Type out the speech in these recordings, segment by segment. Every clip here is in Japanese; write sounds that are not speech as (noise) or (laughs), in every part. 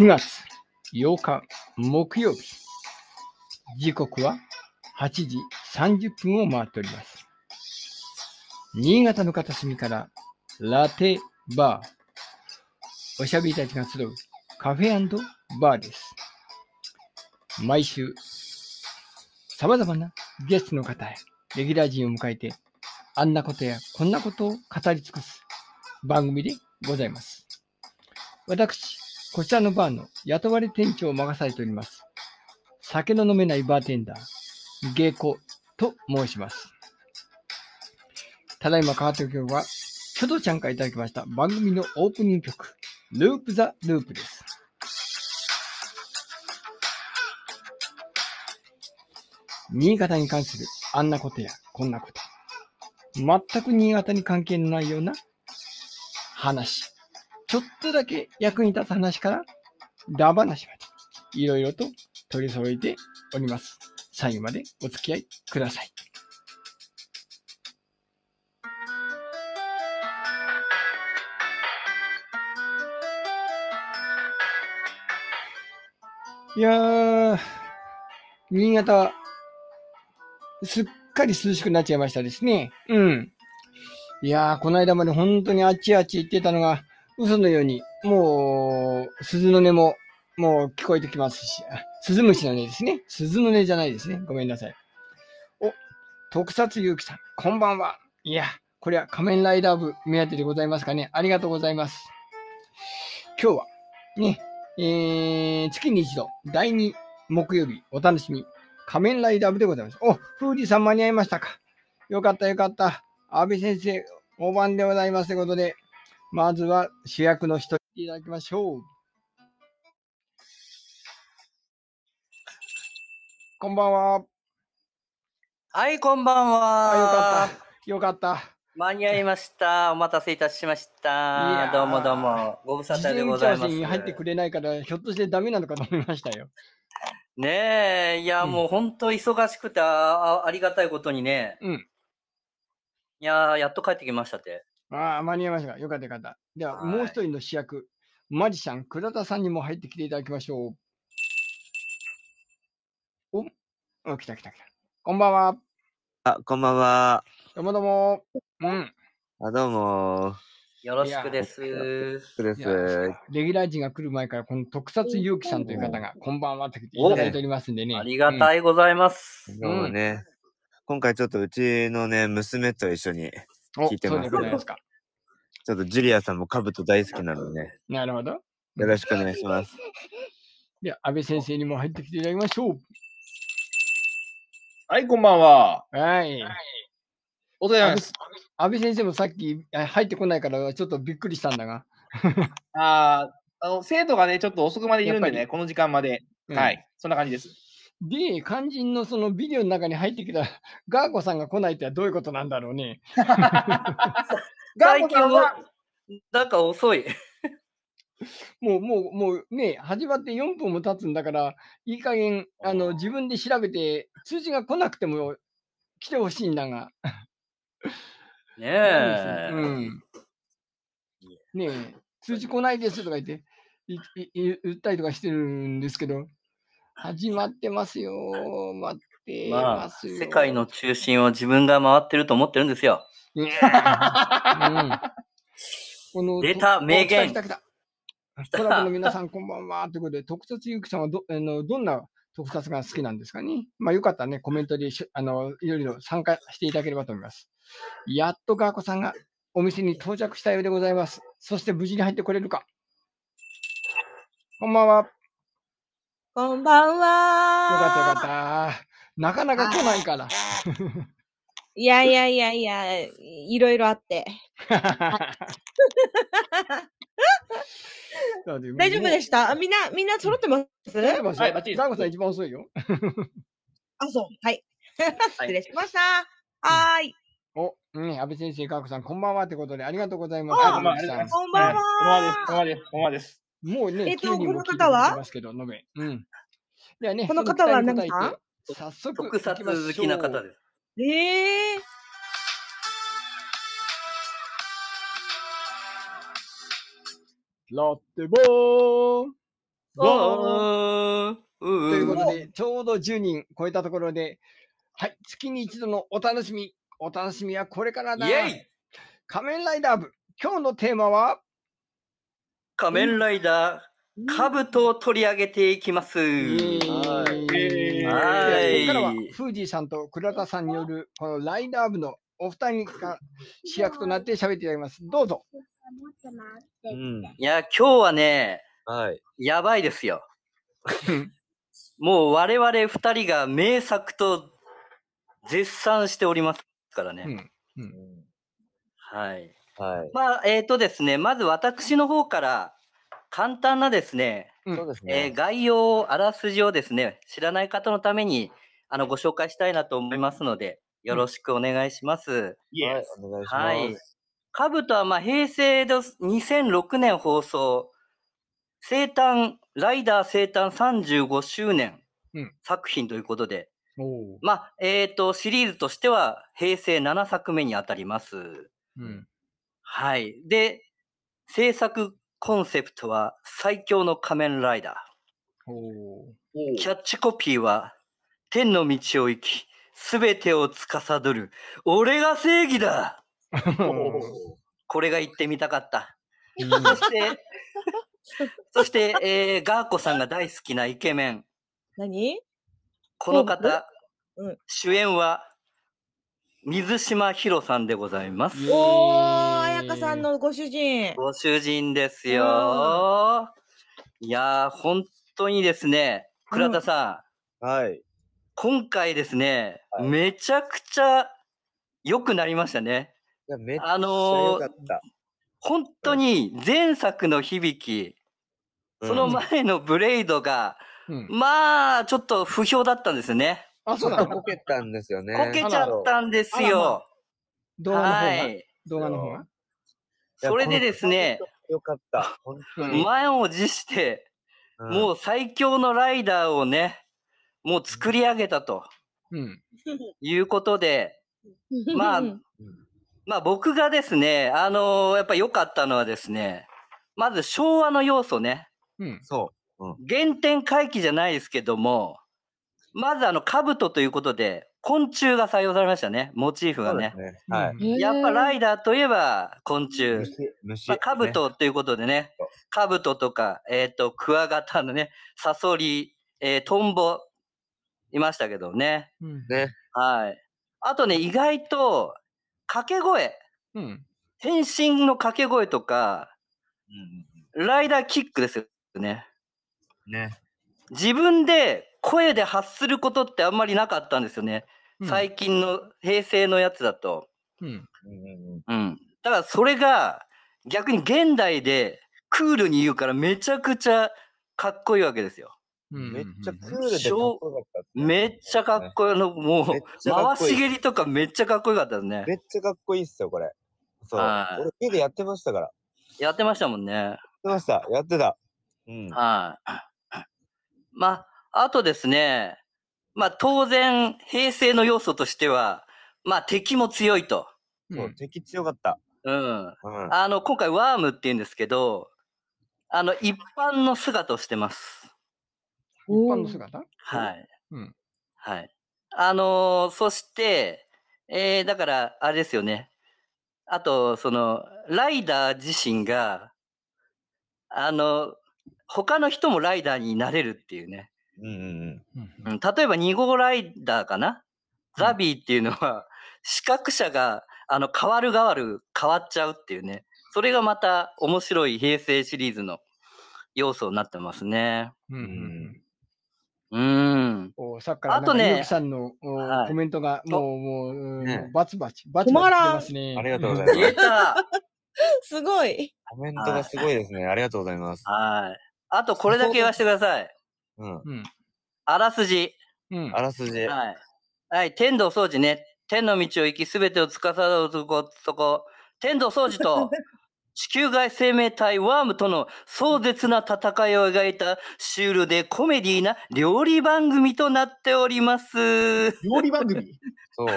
9月8日木曜日。時刻は8時30分を回っております。新潟の片隅からラテバー。おしゃべりたちが集うカフェバーです。毎週、様々なゲストの方やレギュラー陣を迎えて、あんなことやこんなことを語り尽くす番組でございます。私、こちらのバーの雇われ店長を任されております。酒の飲めないバーテンダー、ゲイコと申します。ただいま変わった曲は、キョドちゃんからいただきました番組のオープニング曲、ループザループです。新潟に関するあんなことやこんなこと。全く新潟に関係のないような話。ちょっとだけ役に立つ話から、ダ話まで、いろいろと取り揃えております。最後までお付き合いください。いやー、新潟、すっかり涼しくなっちゃいましたですね。うん。いやー、この間まで本当にあっちあっち行ってたのが、嘘のように、もう、鈴の音も、もう聞こえてきますし、鈴虫の音ですね。鈴の音じゃないですね。ごめんなさい。お、特撮ゆうきさん、こんばんは。いや、これは仮面ライダー部目当てでございますかね。ありがとうございます。今日は、ね、えー、月に一度、第2木曜日、お楽しみ、仮面ライダー部でございます。お、フーディさん間に合いましたか。よかったよかった。安倍先生、大番でございますということで、まずは主役の人いただきましょう。こんばんは。はい、こんばんあ、よかは。った。よかった。間に合いました。お待たせいたしましいやーた。どうもどうも。ご無沙汰でございます。せに入ってくれないから、ひょっとしてダメなのかと思いましたよ。ねえ、いや、うんもう本当忙しくてああ、ありがたいことにね。うん。いやー、やっと帰ってきましたって。ああ、間に合いましたか。よかったよかった。では、はいもう一人の主役、マジシャン、倉田さんにも入ってきていただきましょう。お、お来た来た来た。こんばんは。あ、こんばんは。どうもどうも。うん。あ、どうも。よろしくです。でいやす。レギュラー陣が来る前から、この特撮ゆうきさんという方が、こんばんはって来ていただいておりますんでね。ありがたいございます。どうもね。今回ちょっとうちのね、娘と一緒に、聞いてますか。ちょっとジュリアさんもカブト大好きなのでね、なるほど。よろしくお願いします。では、安倍先生にも入ってきていただきましょう。はい、こんばんは。はい。おはようござい安倍ます。安倍先生もさっきあ入ってこないから、ちょっとびっくりしたんだが。あーあの生徒がね、ちょっと遅くまでいるんでね、この時間まで。うんはい、そんな感じです。で、肝心のそのビデオの中に入ってきた (laughs) ガーコさんが来ないってはどういうことなんだろうね。ガンコさんはは、なんか遅い。もう、もう、もうね、始まって4分も経つんだから、いい加減、あの、自分で調べて、通知が来なくても来てほしいんだが。ねえ。うん。ねえ、通知来ないですとか言って、いいい言ったりとかしてるんですけど、始まってますよ。待ってまあ、ますよ。世界の中心を自分が回ってると思ってるんですよ。うんこの出たと名言お来た来た来た。コラボの皆さん、こんばんは。ということで、特撮ゆうきさんはどあのどんな特撮が好きなんですかね？まあ、よかったらね、コメントでしあのいろいろ参加していただければと思います。やっとガーコさんがお店に到着したようでございます。そして無事に入ってこれるか。こんばんは。よこんばんは。かったよかった。なかなか来ないから。いやいやいやいや、いろいろあって。大丈夫でしした？あみんな、みんな揃ってます？はいバッチリですガーコさん一番遅いよ。あ、そう。はい。失礼しました。はーい。お、ね、安倍先生、ガーコさん、こんばんはってことでありがとうございます。あこんばんはありがとうございます。こんばんははいこんばんはです。こんばんはです。もうね、えっと9人もこの方は？ますけど、述べ。うん。ではね、この方は何て早速、特撮好きな方です。ええー。ラッテボーちょうど10人超えたところで、はい、月に一度のお楽しみ。お楽しみはこれからだ。イェイ仮面ライダー部。今日のテーマは、仮面ライダー、カブトを取り上げていきます。イエーイはいここからは、フージーさんと倉田さんによる、このライダー部のお二人が主役となって喋っていただきます。どうぞ。うん。いや、今日はね、はい。やばいですよ。(laughs) もう我々二人が名作と絶賛しておりますからね。うんはい。はい。まあ、えっ、とですね、まず私の方から簡単なですね、うんそうですね。えー概要、あらすじをですね、知らない方のためにあのご紹介したいなと思いますので、よろしくお願いします。イエはい、お願いします。はい。カブトはまあ平成の2006年放送、生誕、ライダー生誕35周年うん作品ということで、おーまあ、えっ、と、シリーズとしては平成7作目にあたります。うん。はい。で、制作コンセプトは最強の仮面ライダおーー。キャッチコピーは、天の道を行き、すべてを司る、俺が正義だ (laughs) これが言ってみたかった。そして、(laughs) そして、えー、ガーコさんが大好きなイケメン。何？この方、うん主演は、水島ひろさんでございます。おー、彩香さんのご主人。ご主人ですよ。いやー、本当にですね、倉田さん、はい。今回ですね、はいめちゃくちゃ良くなりましたね。いや、めっちゃあのー良かった。本当に前作の響き、その前のブレイドが、うん。まあ、ちょっと不評だったんですね。あ、ちそうなの？こけたんですよね。こけちゃったんですよ。動画の方が？はい。動画の方が？それでですね、よかった。本当に。満を持して、うんもう最強のライダーをね、もう作り上げたとうん。いうことで、まあうんまあ僕がですね、あのーやっぱ良かったのはですね、まず昭和の要素ね、うん。そ原点回帰じゃないですけども、まずあの、兜ということで、昆虫が採用されましたね、モチーフう。がね。ね。はい。うんやっぱライイダーといえば昆虫。虫、虫。まあ、ね兜ということでね兜とか、えっ、と、クワガタのね、サソリ、えートンボ、いましたけどね。うん。ね。はい。あとね、意外と、掛け声、うん。変身の掛け声とか、うんライダーキックですよね。うん。ね。自分で声で発することってあんまりなかったんですよね。うん最近の平成のやつだと。うん。うんうんうん。だからそれが逆に現代でクールに言うからめちゃくちゃかっこいいわけですよ。うん。めっちゃクールでかっこよかったね。めっちゃかっこいいの、もめっう、ちゃかっこいい回し蹴りとかめっちゃかっこよかったですね。めっちゃかっこいいっすよ、これ。そう。はい俺家でやってましたから。やっやってましたもんね。てました。やってた。うん。はい。まあ、あとですね、まあ当然平成の要素としては、まあ敵も強いと。そうう、ん。敵強かった。うん。うん。あの、今回ワームって言うんですけど、あの、一般の姿をしてます。一般の姿？はい。うん。はい。あのーそして、えー、だから、あれですよね。あと、その、ライダー自身が、あの、他の人もライダーになれるっていうね。うんうんうんうん、例えば2号ライダーかな？うんザビーっていうのは、視覚者が、あの、変わる変わる変わっちゃうっていうね。それがまた面白い平成シリーズの要素になってますね。うん。うん。うーん。おさっきからあとねさんのおはいコメントがもう、もううん、ねバツバチ、バチバチ出ますね。ありがとうございます (laughs) すごい。コメントがすごいですね。ありがとうございます。はい。あと、これだけ言わせてください。うん。うん。あらすじ。うん。あらすじ。はい。はい。天道掃除ね。天の道を行き、すべてを司るとこ、そこ。天道掃除と、(laughs) 地球外生命体ワームとの壮絶な戦いを描いたシュールでコメディーな料理番組となっております。料理番組？(laughs) そう。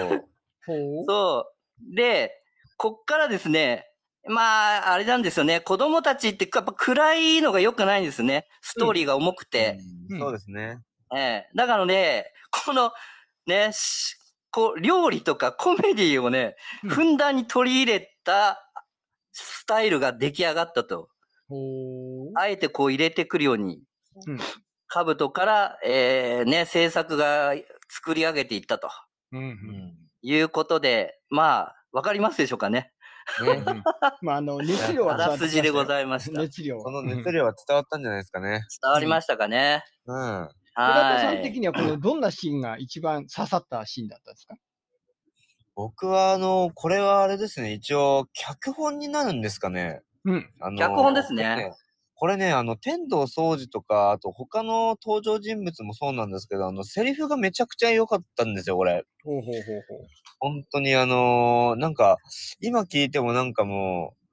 ほう。そう。で、こっからですね、まあ、あれなんですよね。子供たちってやっぱ暗いのが良くないんですね。ストーリーが重くて。うんそうですね。ええだからね、この、ね、しこう、料理とかコメディをね、うんふんだんに取り入れたスタイルが出来上がったと。あえてこう入れてくるように、うん兜から、えー、ね、制作が作り上げていったとうんうんうん。いうことで、まあ、わかりますでしょうかね。ね。まあ、あの、熱量はあらすじでごいざいました。伝熱量。その熱量は伝わったんじゃないですかね。わりましたかね。うん。はい。ん的には、この、どんなシーンが一番刺さったシーンだったんですか？僕は、あの、これはあれですね、一応、脚本になるんですかね。うん。あの脚本ですね。これね、あの、天童総司とか、あと他の登場人物もそうなんですけど、あの、セリフがめちゃくちゃ良かったんですよ、これ。ほうほうほうほう。本当にあのーなんか、今聞いてもなんかもう、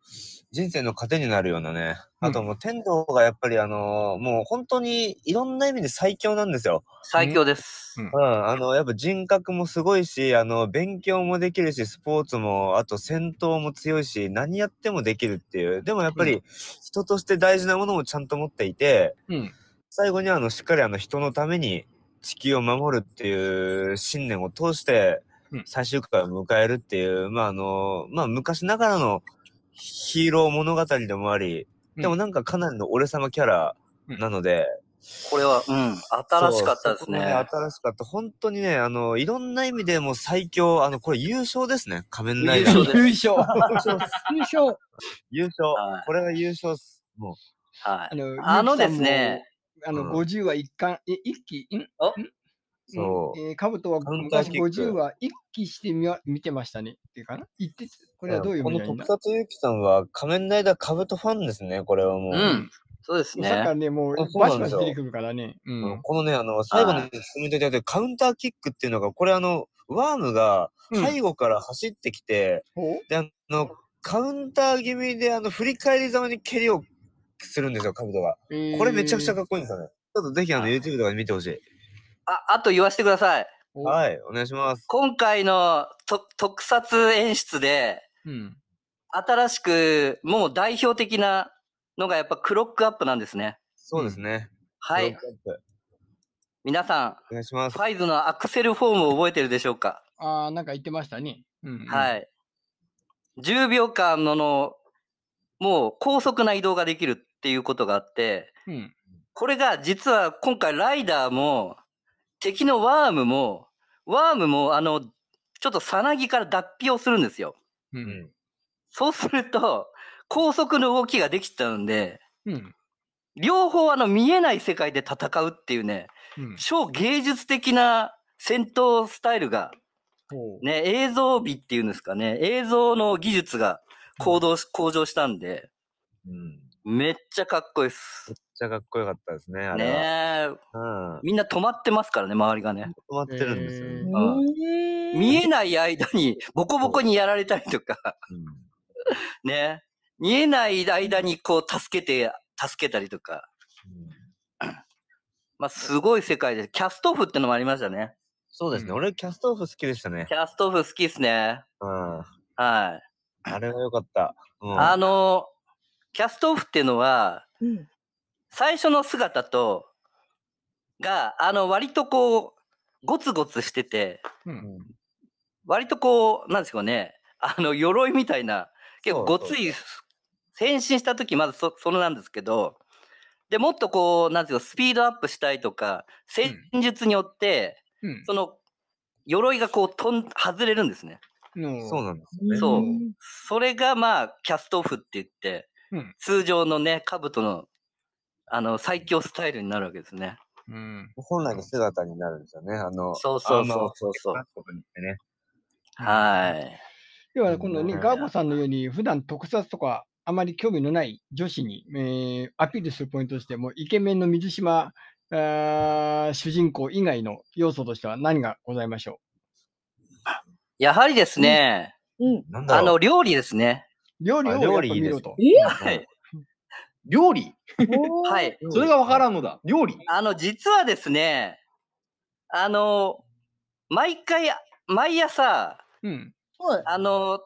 人生の糧になるようなね。あともう天童がやっぱりあのーもう本当にいろんな意味で最強なんですよ。最強です。うんうん、あの、やっぱ人格もすごいし、あの、勉強もできるし、スポーツも、あと戦闘も強いし、何やってもできるっていう。でもやっぱうり、人として大事なものもちゃんと持っていて、うん。最後にあの、しっかりあの、人のために地球を守るっていう信念を通してうん、最終回を迎えるっていう、まああの、まあ昔ながらのヒーロー物語でもあり、でもなんかかなりの俺様キャラなので、これは、うん、新しかったですね。そうそこが新しかった。本当にね、あの、いろんな意味でもう最強、あの、これ優勝ですね。仮面ライダー。優勝です (laughs) 優勝。優勝。優勝はい。これが優勝っす。もはい。あの、あのですね、あの、うん50は一貫、え、一期、ん？そう。うんえー、カブトは昔キック50は一期してみわ見てましたね。っていうかな？言って、これはどういうこの特撮ゆきさんは仮面ライダーカブトファンですね、これはもう。うん。そうですね。さっきからね、もうバシバシ出てくるからね。ううんん。このね、あの、最後はにコメントでやってるカウンターキックっていうのが、これあの、ワームがうん背後から走ってきて、ほう？で、あの、カウンター気味で、あの、振り返りざまに蹴りをするんですよ、カブトが。これめちゃくちゃかっこいいんですよね。ちょっとぜひあの、はい YouTube とかで見てほしい。あ、あと言わせてください。おはい、お願いします。今回のと特撮演出で、うん。新しく、もう代表的なのがやっぱクロックアップなんですね。そうですね。はい。皆さお願いしますん、フ。ァイズのアクセルフォームを覚えてるでしょうか、ああ、なんか言ってましたね。うん、。はいい。10秒間のの、もう高速な移動ができるっていうことがあって、うん。これが実は今回ライダーも、敵のワームも、ワームもあの、ちょっとさなぎから脱皮をするんですよ。う。うんん。そうすると、高速の動きができちゃうんで、うん。両方あの見えない世界で戦うっていうね、うん。超芸術的な戦闘スタイルが。ね、映像美っていうんですかね、映像の技術が向上し向上したんで、うん。めっちゃかっこいいっす。めっちゃかっこよかったですね、あれは。ねえ、うん。みんな止まってますからね、周りがね。止まってるんですよね。えーうん見えない間にボコボコにやられたりとか、うんね。見えない間にこう助けて、助けたりとか。まあ、すごい世界で、キャストオフってのもありましたね。そうですね。うん俺、キャストオフ好きでしたねキ。ャストオフ好きっすね。うん。はい。あれはよかった。うん。あの、キャストオフっていうのは、うん。最初の姿と、が、あの、割とこう、ゴツゴツしてて、う。うんん割とこう、なんですかね、あの、鎧みたいな、結構ごつい、変身した時まずそ、それなんですけど、で、もっとこう、なんていうか、スピードアップしたいとか、戦術によって、うん。その、鎧がこう、飛ん、外れるんですね。のそうなんですね。そうそれがまあ、キャストオフって言って、うん通常のね、兜の、あの、最強スタイルになるわけですね。うん。本来の姿になるんですよね。あの、そうそうそうそうそうね。はい。要は、今度ね、うんガーボさんのように、普段特撮とか、あまり興味のない女子に、えーアピールするポイントとして、もうイケメンの水島あー主人公以外の要素としては何がございましょやはりですね、うん。なん。あの、料理ですね。う料理をっぱ料理いいです見ろと。えはい。料理？はい。う (laughs) んそれがわからんのだ。料理？あの、実はですね、あの、毎回、毎朝、うん。はい。あの、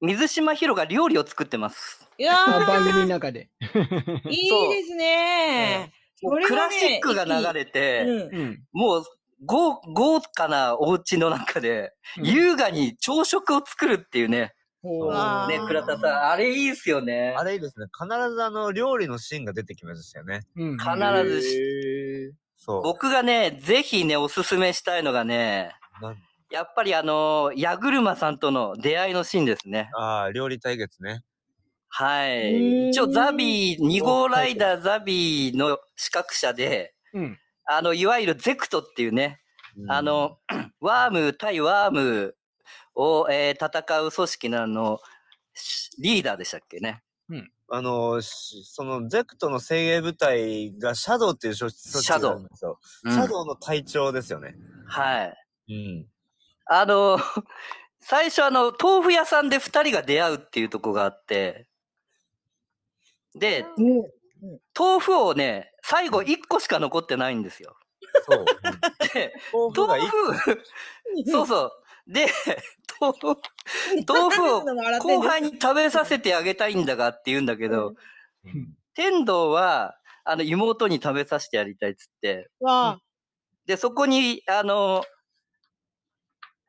水島ヒロが料理を作ってます。いやあ (laughs) 番組のー、中で。(laughs) いいですね。もうクラシックが流れて、うんうん。もう豪豪華なお家の中で、うん優雅に朝食を作るっていうね。ね、倉田さん、あれいいっすよね。あれいいですね。必ずあの、料理のシーンが出てきましたよね。うん。必ずし、へそう。僕がね、ぜひね、おすすめしたいのがね、やっぱりあの、矢車さんとの出会いのシーンですね。ああ、料理対決ね。はい。一応ザビー、2号ライダーザビーの資格者で、うん。あの、いわゆるゼクトっていうね、うんあの、(clears throat) ワーム対ワームを、えー戦う組織のあの、しリーダーでしたっけね。あの、しその、ゼクトの精鋭部隊がシャドウっていう組織シャドウシャドウの隊長ですよね。はい。うん。あの、(laughs) 最初あの、豆腐屋さんで二人が出会うっていうとこがあって、で、うん豆腐をね、最後一個しか残ってないんですよ。そう。(laughs) で、豆腐が豆一個腐、(laughs) そうそう。で、豆腐、豆腐を後輩に食べさせてあげたいんだがって言うんだけど、うん天童は、あの、妹に食べさせてやりたいっつって、わで、そこに、あの、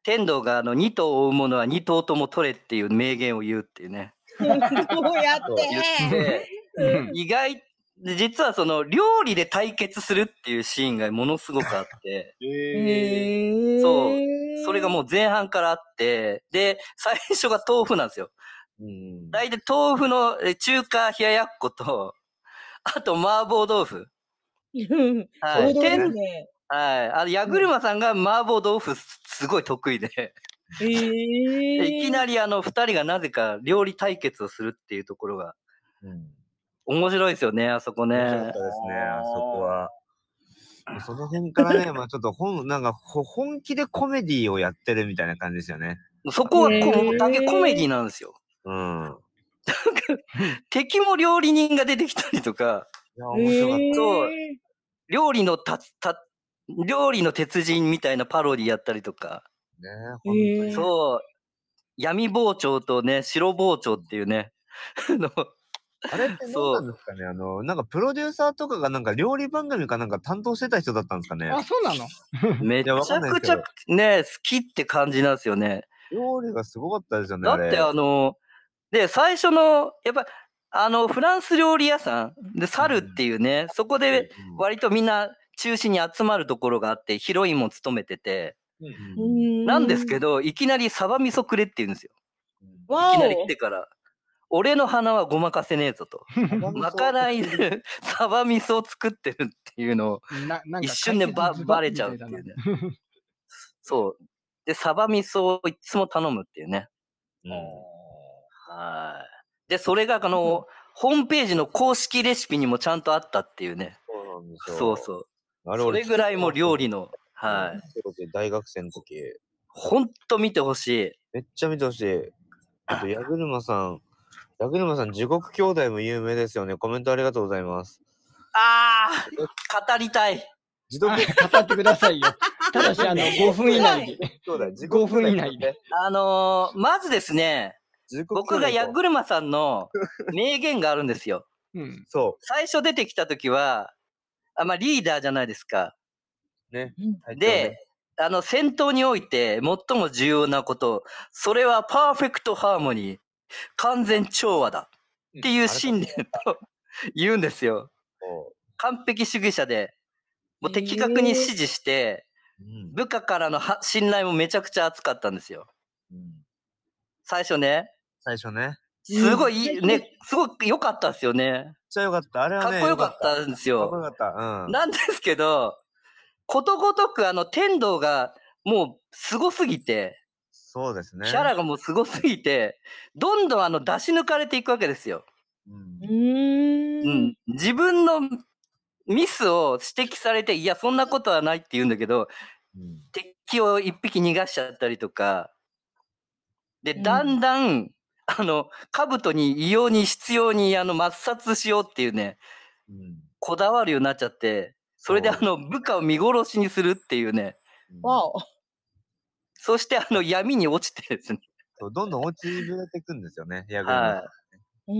天童があの、二頭を追う者は二頭とも取れっていう名言を言うっていうね。あ。どうやって。意外、実はその、料理で対決するっていうシーンがものすごくあって、(laughs) ーへへそうそれがもう前半からあって、で、最初が豆腐なんですよ。うん。大体豆腐のえ中華冷ややっこと、あと麻婆豆腐。うん。はい。です天ね。はい。あの、矢車さんが麻婆豆腐すすごい得意で、え。いきなりあの、二人がなぜか料理対決をするっていうところが、うん。面白いですよね、あそこね面白かった。ですね、あそこは。その辺からね、(laughs) まあちょっと本、なんかほ本気でコメディをやってるみたいな感じですよね。そこはこうだけコメディなんですよ。うん。敵も料理人が出てきたりとか、いや、面白かった。そう料理のた、た、料理の鉄人みたいなパロディやったりとか、ね、へ本当に。ーそう、闇包丁とね、白包丁っていうね、(laughs) あのあれってどうなんですかねあの、なんかプロデューサーとかがなんか料理番組かなんか担当してた人だったんですかねあ、そうなの？(laughs) めちやわかゃんないですけどくちゃね、好きって感じなんですよね。料理がすごかったですよね。だってあの、で、最初の、やっぱ、あの、フランス料理屋さん、で、猿っていうね、そこでうん割とみんな中心に集まるところがあって、ヒロインも務めてて、うんなんですけど。ど、いきなりサバ味噌くれって言うんですよ。わおいきなり来てから。俺の花はごまかせねえぞと。う (laughs) んまかないで (laughs) サバ味噌を作ってるっていうのを一瞬でば解説ズバッバレちゃうっていうね。(laughs) そう。で、サバ味噌をいつも頼むっていうね。うんはい。で、それがあの、ホームページの公式レシピにもちゃんとあったっていうね。そうなんですよ。そうそう。あれそれぐらいもう料理の。の、はい。い。大学生の時、ほんと見てほしい。めっちゃ見てほしい。あと、矢車さん。矢車さん、地獄兄弟も有名ですよね。コメントありがとうございます。ああ語りたい。地獄あ (laughs) 語ってくださいよ。ただし、あの、(laughs) 5分以内で。兄弟、地5分以内で。あのーまずですね、地獄僕が兄弟矢車さんの名言があるんですよ。うん。そ最初出てきた時は、あまあ、リーダーじゃないですか。う。ね。で、あの、戦闘において最も重要なこと、それはパーフェクトハーモニー、完全調和だっていう信念と言うんですよ。そ完璧主義者で、もう的確に指示して、部下からのは信頼もめちゃくちゃ厚かったんですよ。うん最初ね。最初ね。すごいね、すごく良かったですよね。めっちゃよかった。あれはね。かっこよかったんですよ。かっこよかった。うん。なんですけど、ことごとくあの天道がもう凄すぎて、そうですね。キャラがもう凄すぎて、どんどんあの出し抜かれていくわけですよ。うんうーん。うん。自分のミスを指摘されて、いや、そんなことはないって言うんだけど、うん敵を一匹逃がしちゃったりとか、で、うんだんだん、あの、兜に異様に必要にあの抹殺しようっていうね、うんこだわるようになっちゃって、それであの部下を見殺しにするっていうね、うんわお。そしてあの闇に落ちてですね、そうどんどん落ちぶれていくんですよね、矢は車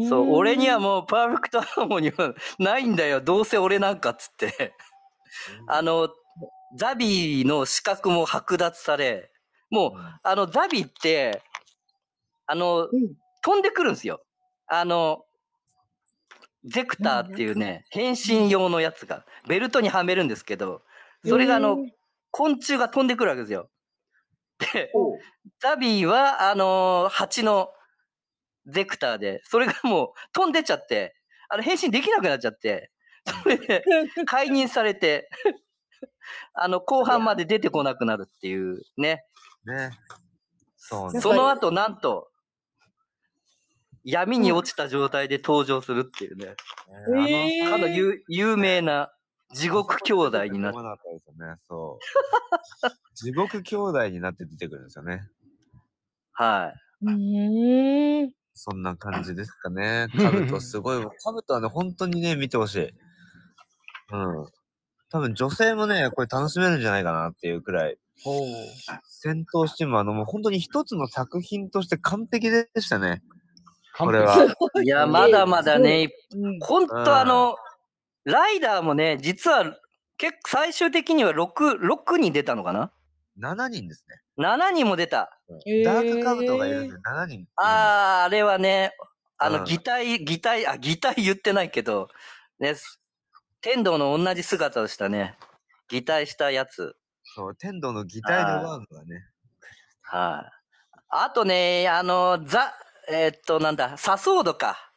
そう、俺にはももうパーフェクトハーモニーはないんだよ。どうせ俺なんかっつって。あの、ザビの資格も剥奪され、もう、あの、ザビって、あの、うん。飛んでくるんですよ。あの、ゼクターっていうね、変身用のやつが、ベルトにはめるんですけど、それがあの、昆虫が飛んでくるわけですよ。で、ザビーは、あのー蜂のゼクターで、それがもう飛んでっちゃって、あの、変身できなくなっちゃって、それで解任されて、(laughs) あの、後半まで出てこなくなるっていうね。ね。そうねその後、なんと、闇に落ちた状態で登場するっていうね。えーかの有有名な地獄兄弟になってね。そう。地獄兄弟になって出てくるんですよね。はい。そんな感じですかね。カブトすごい。カブトはね、本当にね、見てほしい。うん。多分女性もね、これ楽しめるんじゃないかなっていうくらい。ほう。戦闘シーンもあの、もう本当に一つの作品として完璧でしたね。ここれは。いや、まだまだね、うんほんとあの、ライダーもね、実は結構最終的には6、6人出たのかな？7人ですね。?7 人も出た。ダークカブトがいるんで7人。あー、あれはね、あの、うん擬態、擬態、あ、擬態言ってないけど、ね、天道の同じ姿をしたね、擬態したやつ。そう、天道の擬態で奪うのがね。はい。あとね、あの、ザ、えーっと、なんだ、サソードか。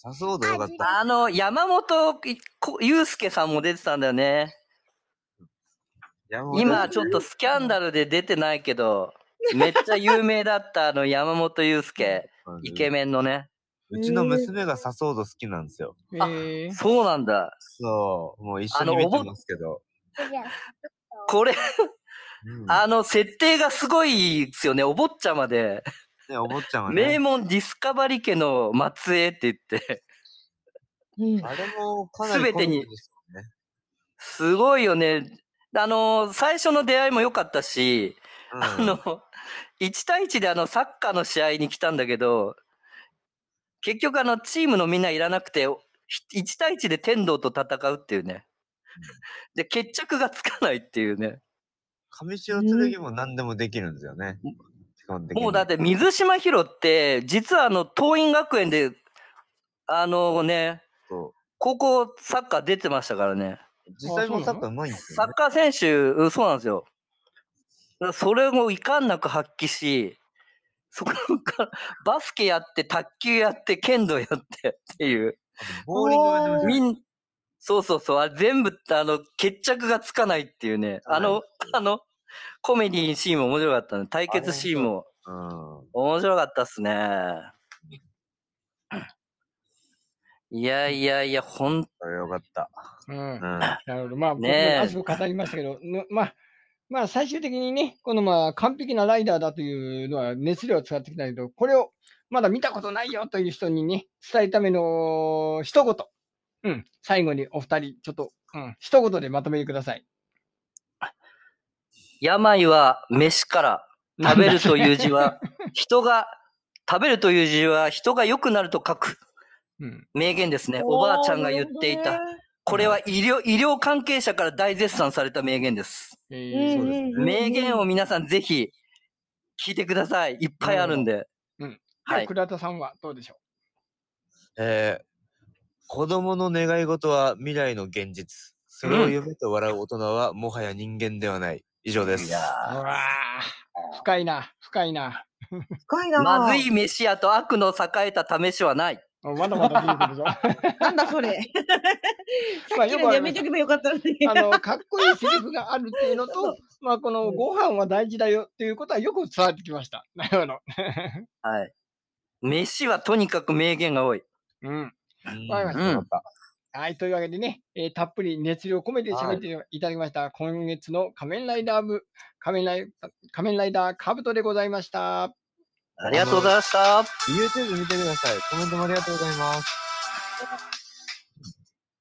さそうでよかった。あの、山本祐介さんも出てたんだよね。山本今ちょっとスキャンダルで出てないけど、めっちゃ有名だったあの山本祐介、(laughs) イケメンのね。うちの娘がサソード好きなんですよ。へえそうなんだ。そう、もう一緒に見てますけど。これ、うんあの、設定がすごいですよね。お坊ちゃまで。ね、お坊ちゃんはね。名門ディスカバリ家の末裔って言って、うんあれもかなり全てにすごいよね。あの、最初の出会いも良かったし、うんあの、1対1であのサッカーの試合に来たんだけど、結局あのチームのみんないらなくて、ひ1対1で天童と戦うっていうね。で、決着がつかないっていうね。上白剣も何でもできるんですよね。もうだって水島ヒロって、実はあの、桐蔭学園で、あのね、そ高校サッカー出てましたからね。う実際もサッカーうまいんですよ、ね。サッカー選手、うんそうなんですよ。それも遺憾なく発揮し、そこからバスケやって、卓球やって、剣道やってっていう。ボーリングそうそうそう、あれ全部、あの、決着がつかないっていうね。あの、あの、(laughs) コメディシーンも面白かったね。対決シーンもうん。面白かったっすね。いやいやいや、ほん、それよかった。うんうん。なるほど。まあ、僕もねえ熱く語りましたけど、のまあ、まあ、最終的にね、このまあ、完璧なライダーだというのは熱量を使ってきたけど、これをまだ見たことないよという人にね、伝えるための一言。うん。最後にお二人、ちょっと、うん。一言でまとめてください。病は飯から、(laughs) 食べるという字は、人が、食べるという字は人が良くなると書くうん。名言ですね。おばあちゃんが言っていた。これは医療、医療関係者から大絶賛された名言です。えうーんそうですねうん名言を皆さんぜひ聞いてください。いっぱいあるんで。うん。ははいい。倉田さんはどうでしょえー、子供の願い事は未来の現実。それを夢と笑う大人はもはや人間ではない。以上です。いやううわー深いな、深いな。深いな。まずい飯屋と悪の栄えた試しはない。おまだまだ出てくるぞ。(laughs) なんだそれ。(laughs) まさっきのやめとけばよかったのに。あの、かっこいいセリフがあるっていうのと、まあ、このご飯は大事だよっていうことはよく伝わってきました。なるほど。はい。飯はとにかく名言が多い。うん。うん。わかりましたうんよかったはい。というわけでね、えーたっぷり熱量込めて喋っていただきました、今月の仮面ライダー部、仮面ライ仮面ライダーカブトでございました。ありがとうございました。YouTube 見てください。コメントもありがとうございます。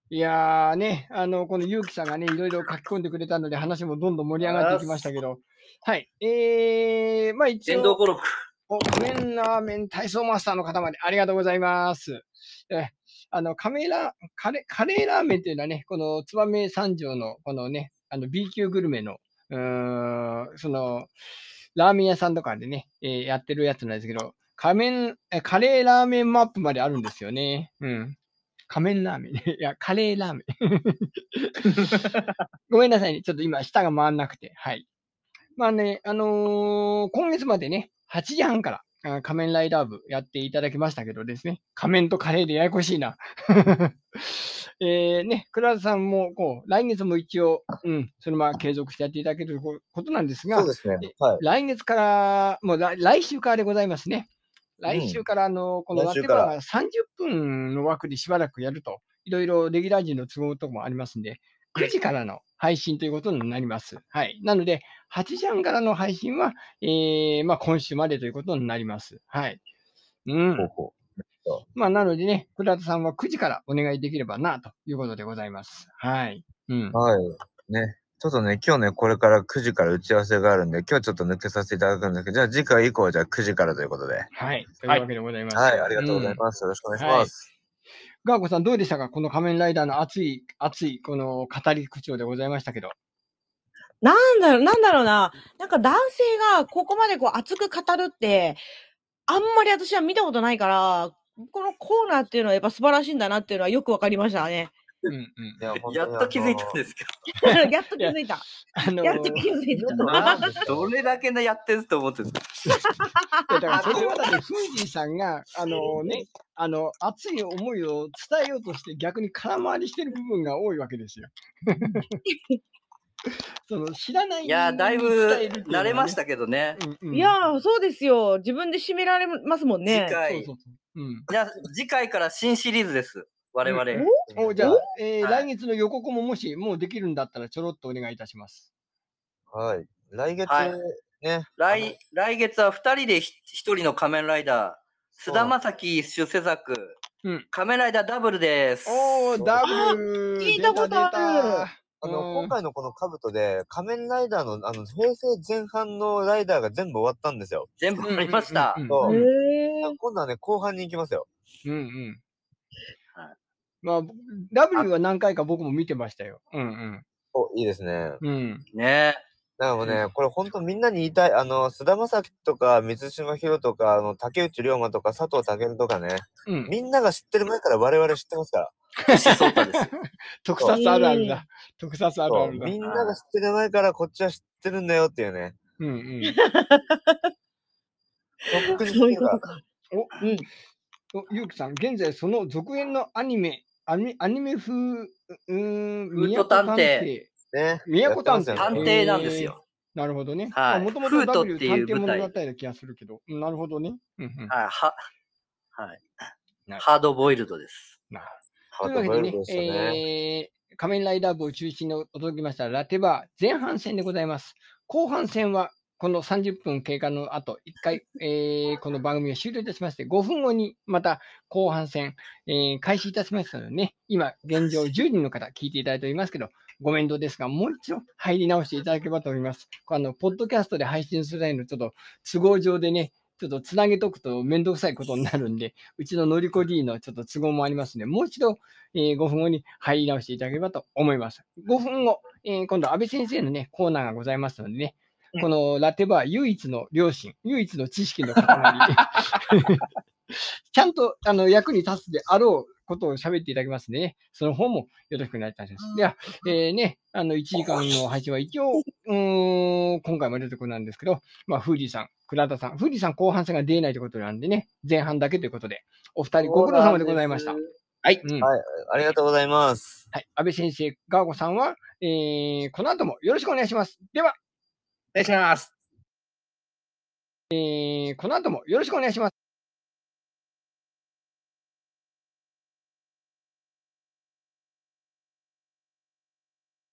いやーね、あの、このゆうきさんがね、いろいろ書き込んでくれたので、話もどんどん盛り上がってきましたけど、はい。えー、まあ一応、電動語録。お、仮面ラーメン体操マスターの方までありがとうございます。え、あの、カメラ、カレー、カレーラーメンっていうのはね、この燕三条の、このね、あの B 級グルメの、うん、その、ラーメン屋さんとかでね、えーやってるやつなんですけど、仮面、カレーラーメンマップまであるんですよね。うん。仮面ラーメン。(laughs) いや、カレーラーメン。(laughs) ごめんなさいね。ちょっと今、舌が回んなくて。はい。まあね、あのー今月までね、8時半から、仮面ライダー部やっていただきましたけどですね、仮面とカレーでややこしいな。(laughs) えー、ね、倉田さんも、こう、来月も一応、うん、そのまま継続してやっていただけることなんですが、そうですね。はい。来月から、もう来来週からでございますね。来週から、あの、このラ来週からテバーが30分の枠でしばらくやると、いろいろレギュラー陣の都合とかもありますんで、9時からの配信ということになります。はい。なので、8時半からの配信は、えー、まあ今週までということになります。はい。うん。ほうほまあなのでね、倉田さんは9時からお願いできればな、ということでございます。はい。うんう。。はい。ね。ちょっとね、今日ね、これから9時から打ち合わせがあるんで、今日ちょっと抜けさせていただくんですけど、じゃあ次回以降はじゃあ9時からということで。はい。というわけでございます。はい、ありがとうございす。ます。よろしくお願いします。ガーコさん、どうでしたか？この仮面ライダーの熱い、熱い、この語り口調でございましたけど。なんだろう、なんだろうな。なんか男性がここまでこう熱く語るって、あんまり私は見たことないから、このコーナーっていうのはやっぱ素晴らしいんだなっていうのはよくわかりましたね。うんうん。いやっと気づいたんですけ (laughs) やっと気づいた。あのやっと気づいた。ど。どれだけのやってると思ってるんですか？(laughs) だからそれはだって、フージーさんが、あのね、あの、熱い思いを伝えようとして逆に空回りしてる部分が多いわけですよ。(laughs) その知らないいやー、だいぶ慣れまし。たけどね。うんうん、いやー、そうですよ。自分で締められますもんね。そう次回。そうそう。うん。じゃあ、次回から新シリーズです。我々。お？じゃあ、えーはい来月の予告ももしもうできるんだったらちょろっとお願いいたします。はい。来月、はいね。来、来月は二人でひ一人の仮面ライダー。菅田将暉出世作。うん仮面ライダーダブルです。おー、ダブル聞いたことあるあの、うん今回のこの兜で、仮面ライダーの、あの、平成前半のライダーが全部終わったんですよ。全部ありました。うんうんそう今度はね、後半に行きますよ。うんうんはい。まあ、ダブルは何回か僕も見てましたよ。うんお、いいですね。うん。うん。ねだからもうね、これ本当みんなに言いたい。あの、菅田将暉とか、水島ひろとか、あの、竹内涼真とか、佐藤健とかね、うん。みんなが知ってる前から我々知ってますから。(laughs) そうたです。特撮あるあるだ。特撮あるあるだ。みんなが知ってる前からこっちは知ってるんだよっていうね。うんうん。とっくにそういうことか。お、うん。おゆうきさん、現在その続編のアニメ、アニアニメ風、うーん、フート探偵ね。都探偵探偵なんですよ。なるほどね。はいもともとフート W っていう探偵物語だったような気がするけど。うんなるほどね。はい。は、はいハードボイルドです。なハというわけでねートボイルド、でね。えー、仮面ライダー部を中心にお届けましたラテバー前半戦でございます。後半戦はこの30分経過の後、1回、えーこの番組を終了いたしまして、5分後にまた後半戦、えー開始いたしますのでね、今現状10人の方聞いていただいておりますけど、ご面倒ですが、もう一度入り直していただければと思います。あの、ポッドキャストで配信する際のちょっと都合上でね、ちょっとつなげとくとめんどくさいことになるんで、うちののりこ D のちょっと都合もありますので、もう一度、えー5分後に入り直していただければと思います。5分後、えー今度、安倍先生のね、コーナーがございますのでね、このラテバー唯一の良心、唯一の知識の塊。(laughs) ちゃんとあの役に立つであろうことを喋っていただきますのでね、その方もよろしくお願いいたします。では、えーね、あの1時間の配信は一応、(laughs) うーん今回も出てくるなんですけど、まあ、フージーさん、倉田さん、フージーさん後半戦が出ないということなんでね、前半だけということで、お二人ご苦労様でございました。はい。うんはいありがとうございます。はい。安倍先生、ガーゴさんは、えー、この後もよろしくお願いします。では、お願いします。えー、この後もよろしくお願いします。